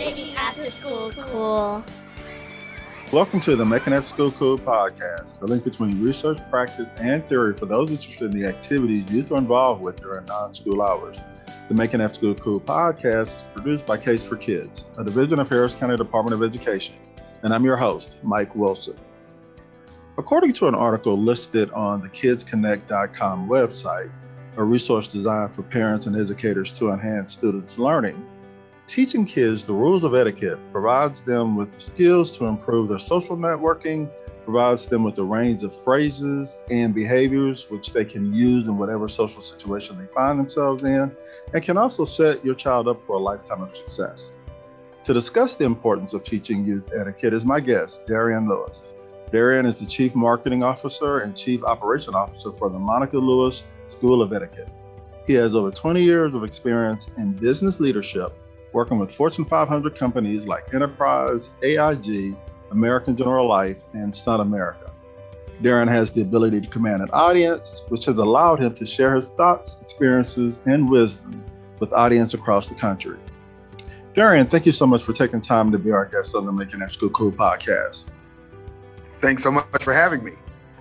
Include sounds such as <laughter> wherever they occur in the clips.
Maybe after school cool. Welcome to the Making After School Cool podcast, the link between research, practice, and theory for those interested in the activities youth are involved with during non school hours. The Making After School Cool podcast is produced by Case for Kids, a division of Harris County Department of Education, and I'm your host, Mike Wilson. According to an article listed on the kidsconnect.com website, a resource designed for parents and educators to enhance students' learning, teaching kids the rules of etiquette provides them with the skills to improve their social networking, provides them with a range of phrases and behaviors which they can use in whatever social situation they find themselves in, and can also set your child up for a lifetime of success. To discuss the importance of teaching youth etiquette is my guest, Darian Lewis. Darian is the Chief Marketing Officer and Chief Operation Officer for the Monica Lewis School of Etiquette. He has over 20 years of experience in business leadership, working with Fortune 500 companies like Enterprise, AIG, American General Life, and Sun America. Darren has the ability to command an audience, which has allowed him to share his thoughts, experiences, and wisdom with audience across the country. Darren, thank you so much for taking time to be our guest on the Making After School Cool podcast. Thanks so much for having me.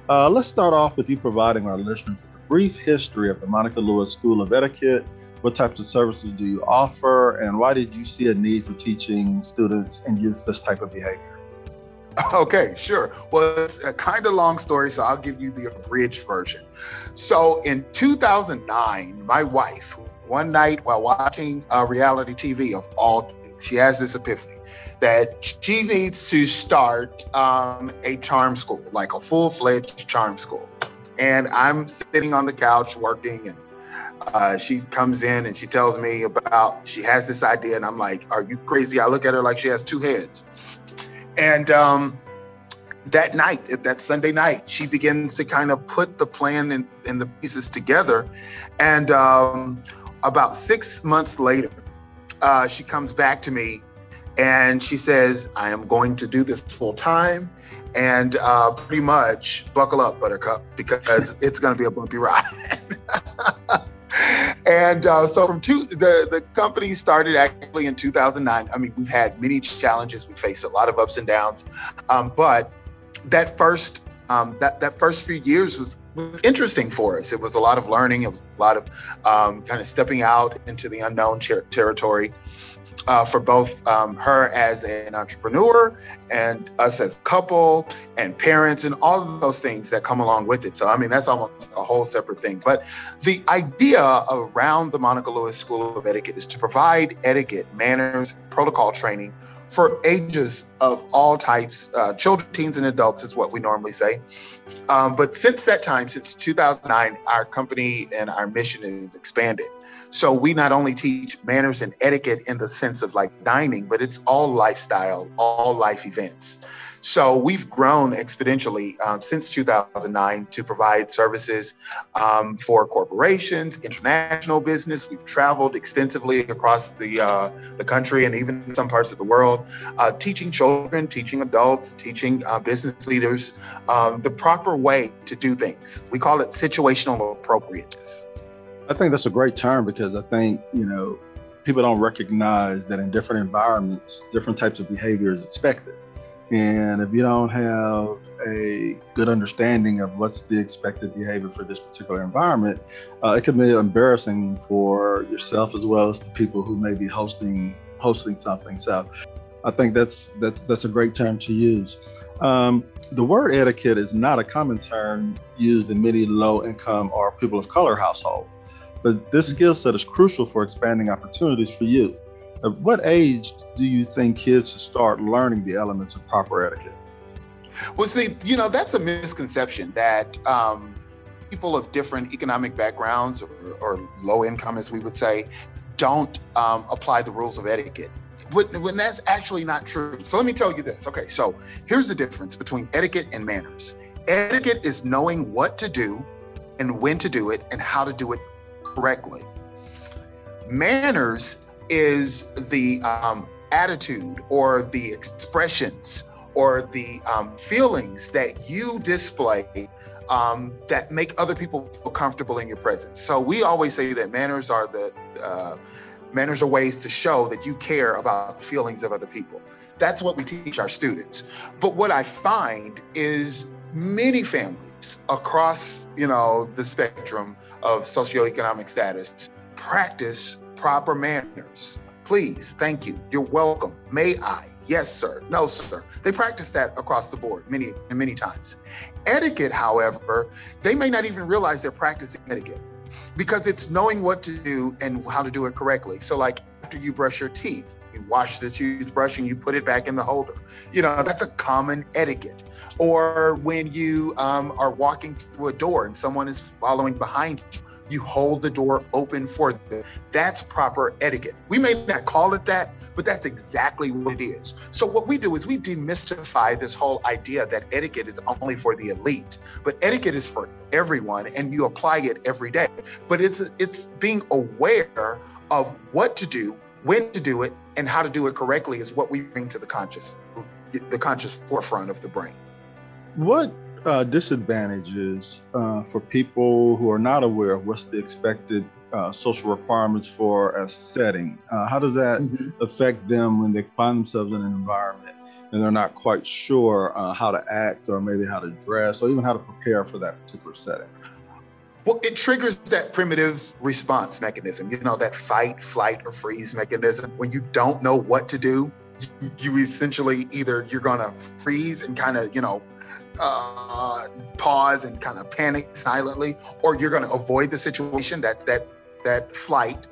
Uh, let's start off with you providing our listeners with a brief history of the Monica Lewis School of Etiquette. What types of services do you offer, and why did you see a need for teaching students and youth this type of behavior? <laughs> Okay, sure. Well, it's a kind of long story, so I'll give you the abridged version. So, in 2009, my wife, one night while watching uh, reality TV of all things, she has this epiphany that she needs to start um, a charm school, like a full fledged charm school. And I'm sitting on the couch working, and uh, she comes in and she tells me about she has this idea, and I'm like, "Are you crazy?" I look at her like she has two heads. And um, that night, that Sunday night, she begins to kind of put the plan and, and the pieces together. And um, about six months later, uh, she comes back to me and she says, I am going to do this full time. And uh, pretty much buckle up, Buttercup, because <laughs> it's going to be a bumpy ride. <laughs> and uh, so from two, the, the company started actually in 2009. I mean, we've had many challenges. We faced a lot of ups and downs. Um, but that first um, that, that first few years was, was interesting for us. It was a lot of learning. It was a lot of um, kind of stepping out into the unknown ter- territory uh, for both um, her as an entrepreneur and us as a couple and parents and all of those things that come along with it. So, I mean, that's almost a whole separate thing. But the idea around the Monica Lewis School of Etiquette is to provide etiquette, manners, protocol training for ages of all types, uh, children, teens, and adults is what we normally say. Um, but since that time, since 2009, our company and our mission is expanded. So we not only teach manners and etiquette in the sense of like dining, but it's all lifestyle, all life events. So we've grown exponentially um, since 2009 to provide services um, for corporations, international business. We've traveled extensively across the uh, the country and even some parts of the world, uh, teaching children, teaching adults, teaching uh, business leaders um, the proper way to do things. We call it situational appropriateness. I think that's a great term because I think, you know, people don't recognize that in different environments, different types of behavior is expected. And if you don't have a good understanding of what's the expected behavior for this particular environment, uh, it can be embarrassing for yourself as well as the people who may be hosting hosting something. So, I think that's that's that's a great term to use. Um, the word etiquette is not a common term used in many low income or people of color households. But this skill set is crucial for expanding opportunities for youth. At what age do you think kids should start learning the elements of proper etiquette? Well, see, you know, that's a misconception that um, people of different economic backgrounds or, or, low income, as we would say, don't um, apply the rules of etiquette. When, when that's actually not true. So let me tell you this. Okay, so here's the difference between etiquette and manners. Etiquette is knowing what to do and when to do it and how to do it correctly. Manners is the um, attitude or the expressions or the um, feelings that you display um, that make other people feel comfortable in your presence. So we always say that manners are the uh, Manners are ways to show that you care about the feelings of other people. That's what we teach our students. But what I find is many families across, you know, the spectrum of socioeconomic status practice proper manners. Please, thank you. You're welcome. May I? Yes, sir. No, sir. They practice that across the board many and many times. Etiquette, however, they may not even realize they're practicing etiquette because it's knowing what to do and how to do it correctly. So, like after you brush your teeth, you wash the toothbrush and you put it back in the holder. You know, that's a common etiquette. Or when you um, are walking through a door and someone is following behind you, you hold the door open for them. That's proper etiquette. We may not call it that, but that's exactly what it is. So what we do is we demystify this whole idea that etiquette is only for the elite, but etiquette is for everyone and you apply it every day. But it's it's being aware of what to do, when to do it, and how to do it correctly is what we bring to the conscious the conscious forefront of the brain. What uh, disadvantages uh, for people who are not aware of what's the expected uh, social requirements for a setting? Uh, how does that mm-hmm. affect them when they find themselves in an environment and they're not quite sure uh, how to act or maybe how to dress or even how to prepare for that particular setting? Well, it triggers that primitive response mechanism, you know, that fight, flight, or freeze mechanism. When you don't know what to do, you, essentially either you're going to freeze and kind of, you know, uh, pause and kind of panic silently, or you're going to avoid the situation. That's that that flight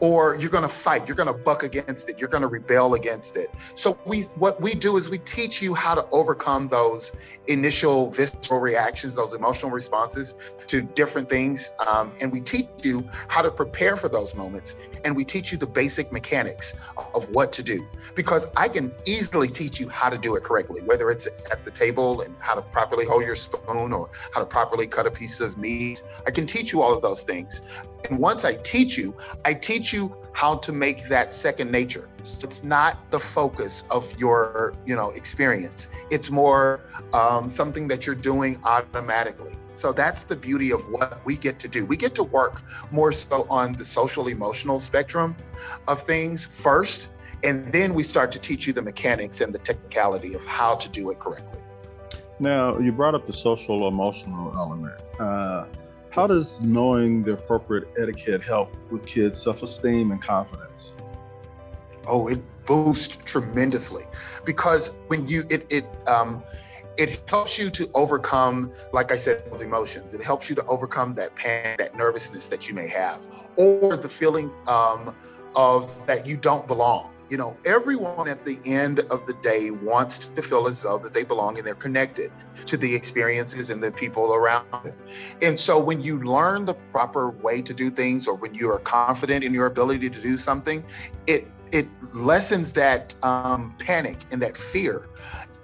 or you're going to fight you're going to buck against it you're going to rebel against it. So we what we do is we teach you how to overcome those initial visceral reactions those emotional responses to different things um, and we teach you how to prepare for those moments and we teach you the basic mechanics of what to do. Because i can easily teach you how to do it correctly whether it's at the table and how to properly hold your spoon or how to properly cut a piece of meat. I can teach you all of those things. And once I teach you, I teach you how to make that second nature. It's not the focus of your, you know, experience. It's more um, something that you're doing automatically. So that's the beauty of what we get to do. We get to work more so on the social emotional spectrum of things first, and then we start to teach you the mechanics and the technicality of how to do it correctly. Now, you brought up the social emotional element. Uh, how does knowing the appropriate etiquette help with kids' self esteem and confidence? Oh, it boosts tremendously because when you, it, it, um, it helps you to overcome, like I said, those emotions. It helps you to overcome that pain, that nervousness that you may have, or the feeling um, of that you don't belong you know, everyone at the end of the day wants to feel as though that they belong and they're connected to the experiences and the people around them. And so when you learn the proper way to do things or when you are confident in your ability to do something, it it lessens that um, panic and that fear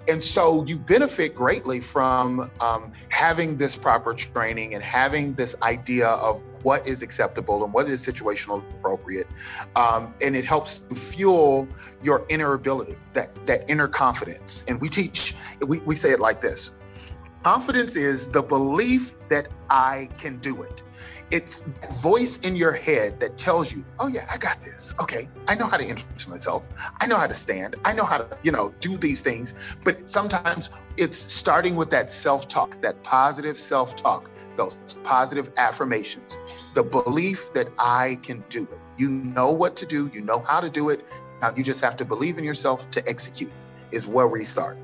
and so you benefit greatly from um, having this proper training and having this idea of what is acceptable and what is situational appropriate um, and it helps fuel your inner ability that that inner confidence. And we teach we, we say it like this confidence is the belief that i can do it it's voice in your head that tells you, oh yeah, I got this. Okay, I know how to introduce myself. I know how to stand. I know how to, you know, do these things. But sometimes it's starting with that self-talk, that positive self-talk, those positive affirmations, the belief that I can do it. You know what to do. You know how to do it. Now you just have to believe in yourself to execute. Is where we start.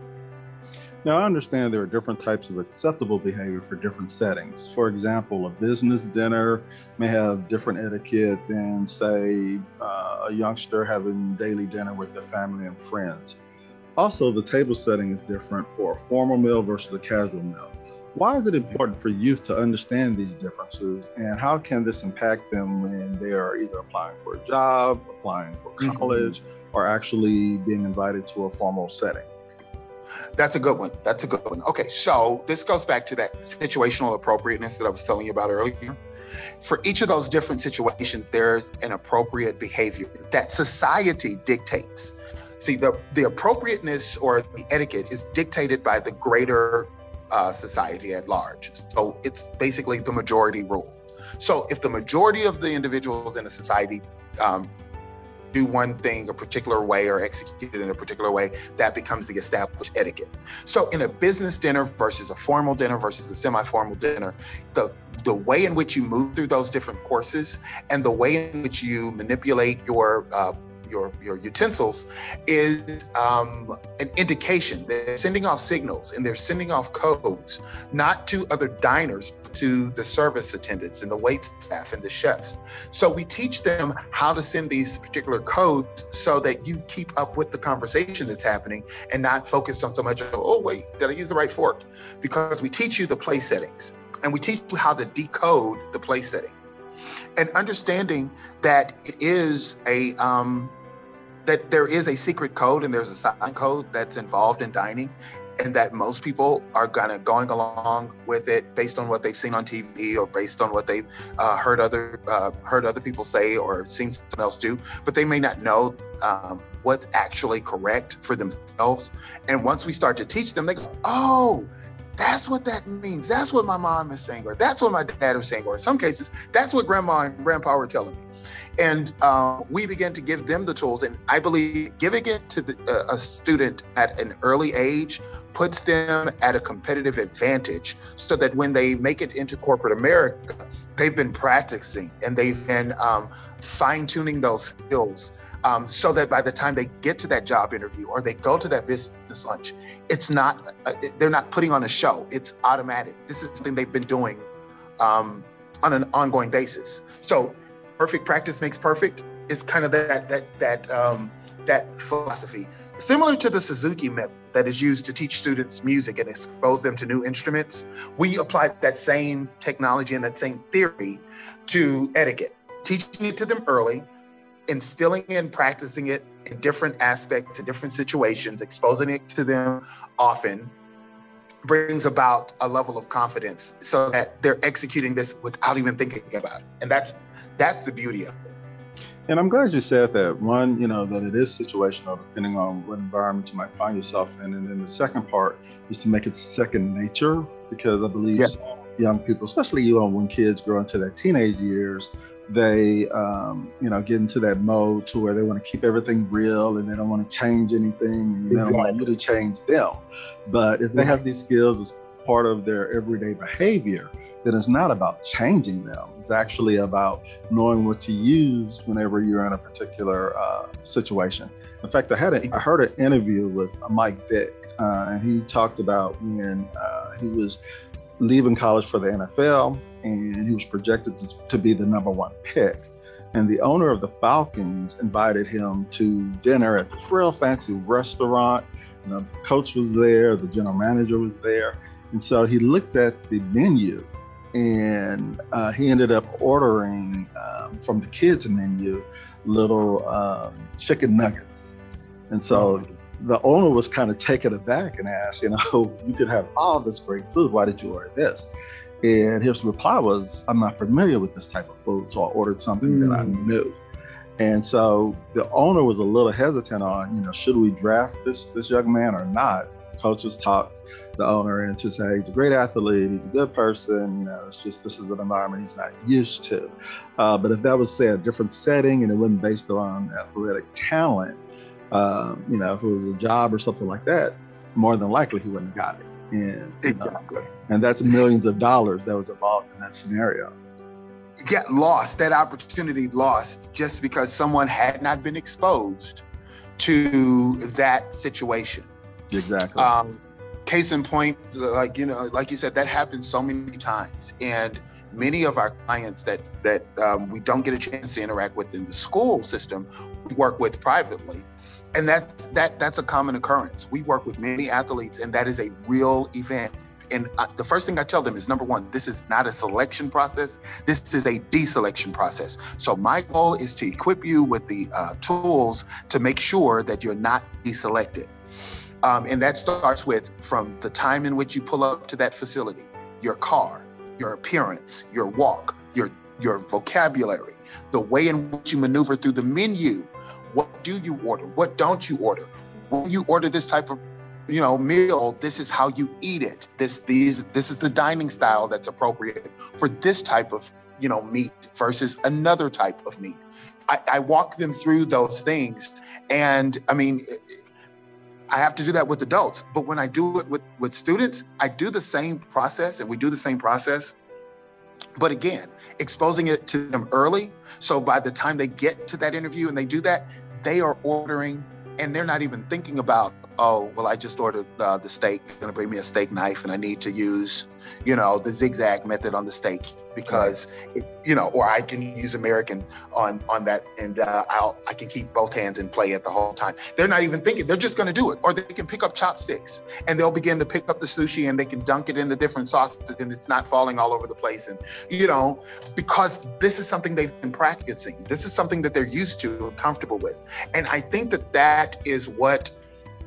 Now, I understand there are different types of acceptable behavior for different settings. For example, a business dinner may have different etiquette than, say, uh, a youngster having daily dinner with their family and friends. Also, the table setting is different for a formal meal versus a casual meal. Why is it important for youth to understand these differences, and how can this impact them when they are either applying for a job, applying for mm-hmm. college, mm-hmm. or actually being invited to a formal setting? That's a good one. That's a good one. Okay, so this goes back to that situational appropriateness that I was telling you about earlier. For each of those different situations, there's an appropriate behavior that society dictates. See, the, the appropriateness or the etiquette is dictated by the greater uh, society at large. So it's basically the majority rule. So if the majority of the individuals in a society um, do one thing a particular way or execute it in a particular way, that becomes the established etiquette. So in a business dinner versus a formal dinner versus a semi-formal dinner, the the way in which you move through those different courses and the way in which you manipulate your uh, your your utensils is um, an indication. They're sending off signals and they're sending off codes, not to other diners, to the service attendants and the wait staff and the chefs. So we teach them how to send these particular codes so that you keep up with the conversation that's happening and not focused on so much oh, wait, did I use the right fork? Because we teach you the place settings and we teach you how to decode the place setting and understanding that it is a um, that there is a secret code and there's a sign code that's involved in dining and that most people are kind of going along with it based on what they've seen on TV or based on what they've uh, heard other uh, heard other people say or seen someone else do, but they may not know um, what's actually correct for themselves. And once we start to teach them, they go, "Oh, that's what that means. That's what my mom is saying, or that's what my dad is saying, or in some cases, that's what grandma and grandpa were telling me." And uh, we began to give them the tools. And I believe giving it to the, uh, a student at an early age puts them at a competitive advantage so that when they make it into corporate America, they've been practicing and they've been um, fine tuning those skills. Um, so that by the time they get to that job interview or they go to that business lunch, it's not, uh, they're not putting on a show. It's automatic. This is something they've been doing um, on an ongoing basis. So perfect practice makes perfect is kind of that that that um, that philosophy, similar to the Suzuki method that is used to teach students music and expose them to new instruments. We applied that same technology and that same theory to etiquette, teaching it to them early, instilling and practicing it in different aspects, in different situations, exposing it to them often, brings about a level of confidence so that they're executing this without even thinking about it. And that's that's the beauty of it. And I'm glad you said that. One, you know, that it is situational depending on what environment you might find yourself in. And then the second part is to make it second nature because I believe Yeah. Young people, especially you know, when kids grow into their teenage years, they um, you know get into that mode to where they want to keep everything real and they don't want to change anything and they don't want you to change them. But if they have these skills as part of their everyday behavior, then it's not about changing them. It's actually about knowing what to use whenever you're in a particular uh, situation. In fact, I had a, I heard an interview with Mike Vick, uh, and he talked about when uh, he was leaving college for the NFL, and he was projected to, be the number one pick. And the owner of the Falcons invited him to dinner at this real fancy restaurant. And the coach was there, the general manager was there. And so he looked at the menu and uh, he ended up ordering um, from the kids' menu little um, chicken nuggets. And so the owner was kind of taken aback and asked, you know, <laughs> you could have all this great food. Why did you order this? And his reply was, I'm not familiar with this type of food. So I ordered something that I knew. And so the owner was a little hesitant on, you know, should we draft this this young man or not? Coaches talked the owner into saying, he's a great athlete, he's a good person. You know, it's just this is an environment he's not used to. Uh, but if that was say a different setting and it wasn't based on athletic talent, um, you know, if it was a job or something like that, more than likely he wouldn't have got it. And you know, Exactly. and that's millions of dollars that was involved in that scenario. Get lost, that opportunity lost just because someone had not been exposed to that situation. Exactly. Um, case in point, like you know, like you said, that happens so many times, and many of our clients that that um, we don't get a chance to interact with in the school system, we work with privately, and that's that that's a common occurrence. We work with many athletes, and that is a real event. And uh, the first thing I tell them is number one, this is not a selection process. This is a deselection process. So my goal is to equip you with the uh, tools to make sure that you're not deselected. Um, and that starts with from the time in which you pull up to that facility, your car, your appearance, your walk, your your vocabulary, the way in which you maneuver through the menu. What do you order? What don't you order? When you order this type of you know meal, this is how you eat it. This these this is the dining style that's appropriate for this type of you know meat versus another type of meat. I, I walk them through those things. And I mean, I have to do that with adults. But when I do it with, with students, I do the same process and we do the same process. But again, exposing it to them early. So by the time they get to that interview and they do that, they are ordering and they're not even thinking about oh, well, I just ordered uh, the steak. Gonna bring me a steak knife, and I need to use, you know, the zigzag method on the steak because, it, you know, or I can use American on on that, and uh, I'll I can keep both hands in play at the whole time. They're not even thinking; they're just gonna do it, or they can pick up chopsticks and they'll begin to pick up the sushi and they can dunk it in the different sauces and it's not falling all over the place, and you know, because this is something they've been practicing. This is something that they're used to and comfortable with, and I think that that is what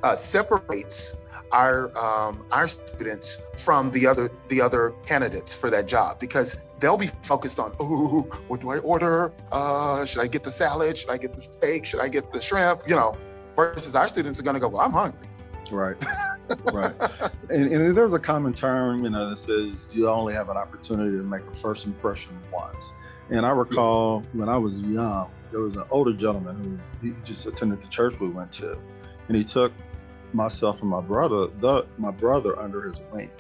uh, separates our um, our students from the other the other candidates for that job because they'll be focused on oh what do I order? Uh, should I get the salad? Should I get the steak? Should I get the shrimp? You know versus our students are going to go well I'm hungry. Right. <laughs> Right. And, and there's a common term you know that says you only have an opportunity to make a first impression once. And I recall yes. when I was young there was an older gentleman who he just attended the church we went to and he took myself and my brother, the, my brother under his wing.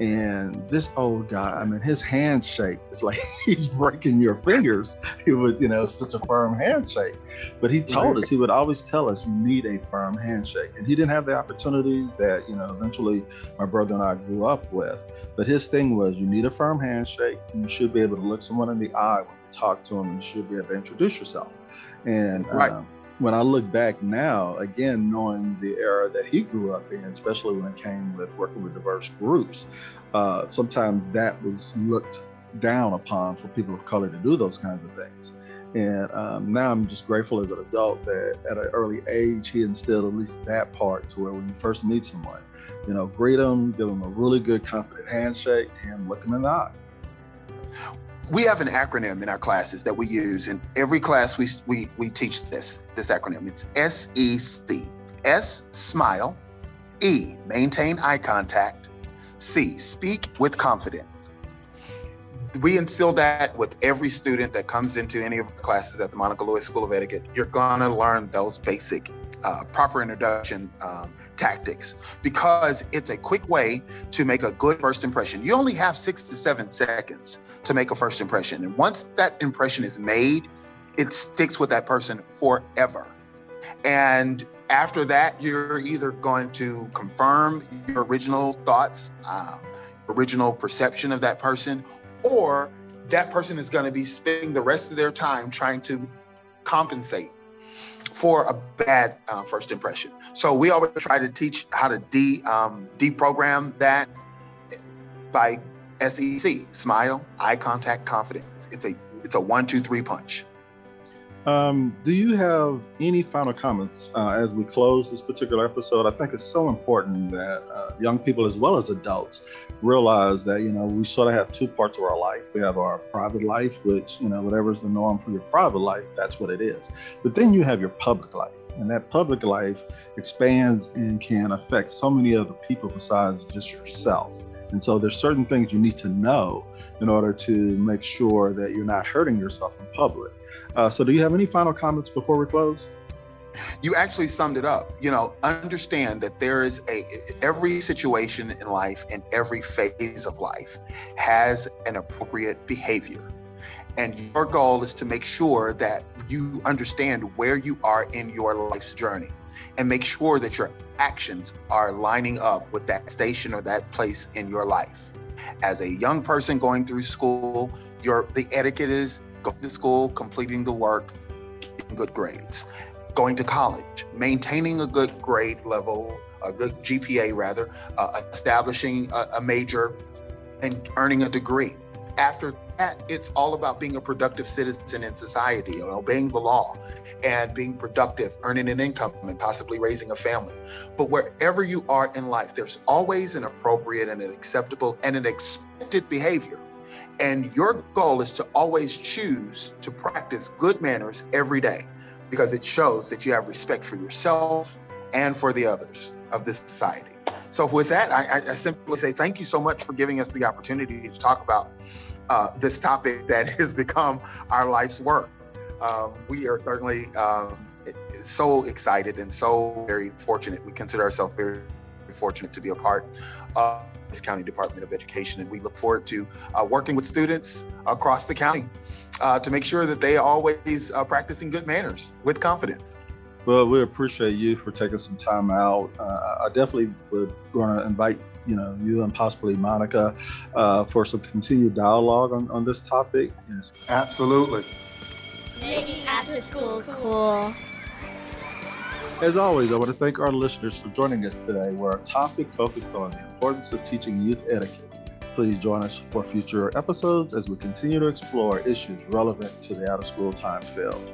And this old guy, I mean, his handshake is like <laughs> he's breaking your fingers. He would, you know, such a firm handshake. But he told us, he would always tell us, you need a firm handshake. And he didn't have the opportunities that, you know, eventually my brother and I grew up with. But his thing was, you need a firm handshake. You should be able to look someone in the eye when you talk to them, and you should be able to introduce yourself. And right. Um, when I look back now, again, knowing the era that he grew up in, especially when it came with working with diverse groups, uh, sometimes that was looked down upon for people of color to do those kinds of things. And um, now I'm just grateful as an adult that at an early age, he instilled at least that part to where when you first meet someone, you know, greet them, give them a really good, confident handshake, and look them in the eye we have an acronym in our classes that we use in every class we, we, we teach this this acronym. It's SEC S smile. E maintain eye contact. C speak with confidence. We instill that with every student that comes into any of the classes at the Monica Lewis School of Etiquette. You're gonna learn those basic uh, proper introduction um, tactics because it's a quick way to make a good first impression. You only have six to seven seconds to make a first impression. And once that impression is made, it sticks with that person forever. And after that, you're either going to confirm your original thoughts, um, original perception of that person, or that person is going to be spending the rest of their time trying to compensate for a bad uh, first impression. So we always try to teach how to de um, deprogram that by SEC: smile, eye contact, confidence. It's a it's a one two three punch. Um, do you have any final comments uh, as we close this particular episode? I think it's so important that uh, young people as well as adults realize that you know we sort of have two parts of our life. We have our private life, which you know whatever is the norm for your private life, that's what it is. But then you have your public life, and that public life expands and can affect so many other people besides just yourself. And so there's certain things you need to know in order to make sure that you're not hurting yourself in public. Uh, so, do you have any final comments before we close? You actually summed it up. You know, understand that there is a every situation in life and every phase of life has an appropriate behavior. And your goal is to make sure that you understand where you are in your life's journey and make sure that your actions are lining up with that station or that place in your life. As a young person going through school, your the etiquette is going to school, completing the work, getting good grades. Going to college, maintaining a good grade level, a good GPA rather, uh, establishing a, a major, and earning a degree. After that, it's all about being a productive citizen in society and obeying the law and being productive, earning an income, and possibly raising a family. But wherever you are in life, there's always an appropriate and an acceptable and an expected behavior and your goal is to always choose to practice good manners every day because it shows that you have respect for yourself and for the others of this society. So, with that, I, I simply say thank you so much for giving us the opportunity to talk about uh, this topic that <laughs> has become our life's work. um, we are certainly um, so excited and so very fortunate. We consider ourselves very fortunate to be a part of this county department of education and we look forward to uh, working with students across the county uh, to make sure that they are always uh, practicing good manners with confidence. Well we appreciate you for taking some time out. Uh, i definitely would want to invite you know you and possibly monica uh, for some continued dialogue on, on this topic. Yes. absolutely. Making after school. Cool as always, I want to thank our listeners for joining us today, where our topic focused on the importance of teaching youth etiquette. Please join us for future episodes as we continue to explore issues relevant to the out of school time field.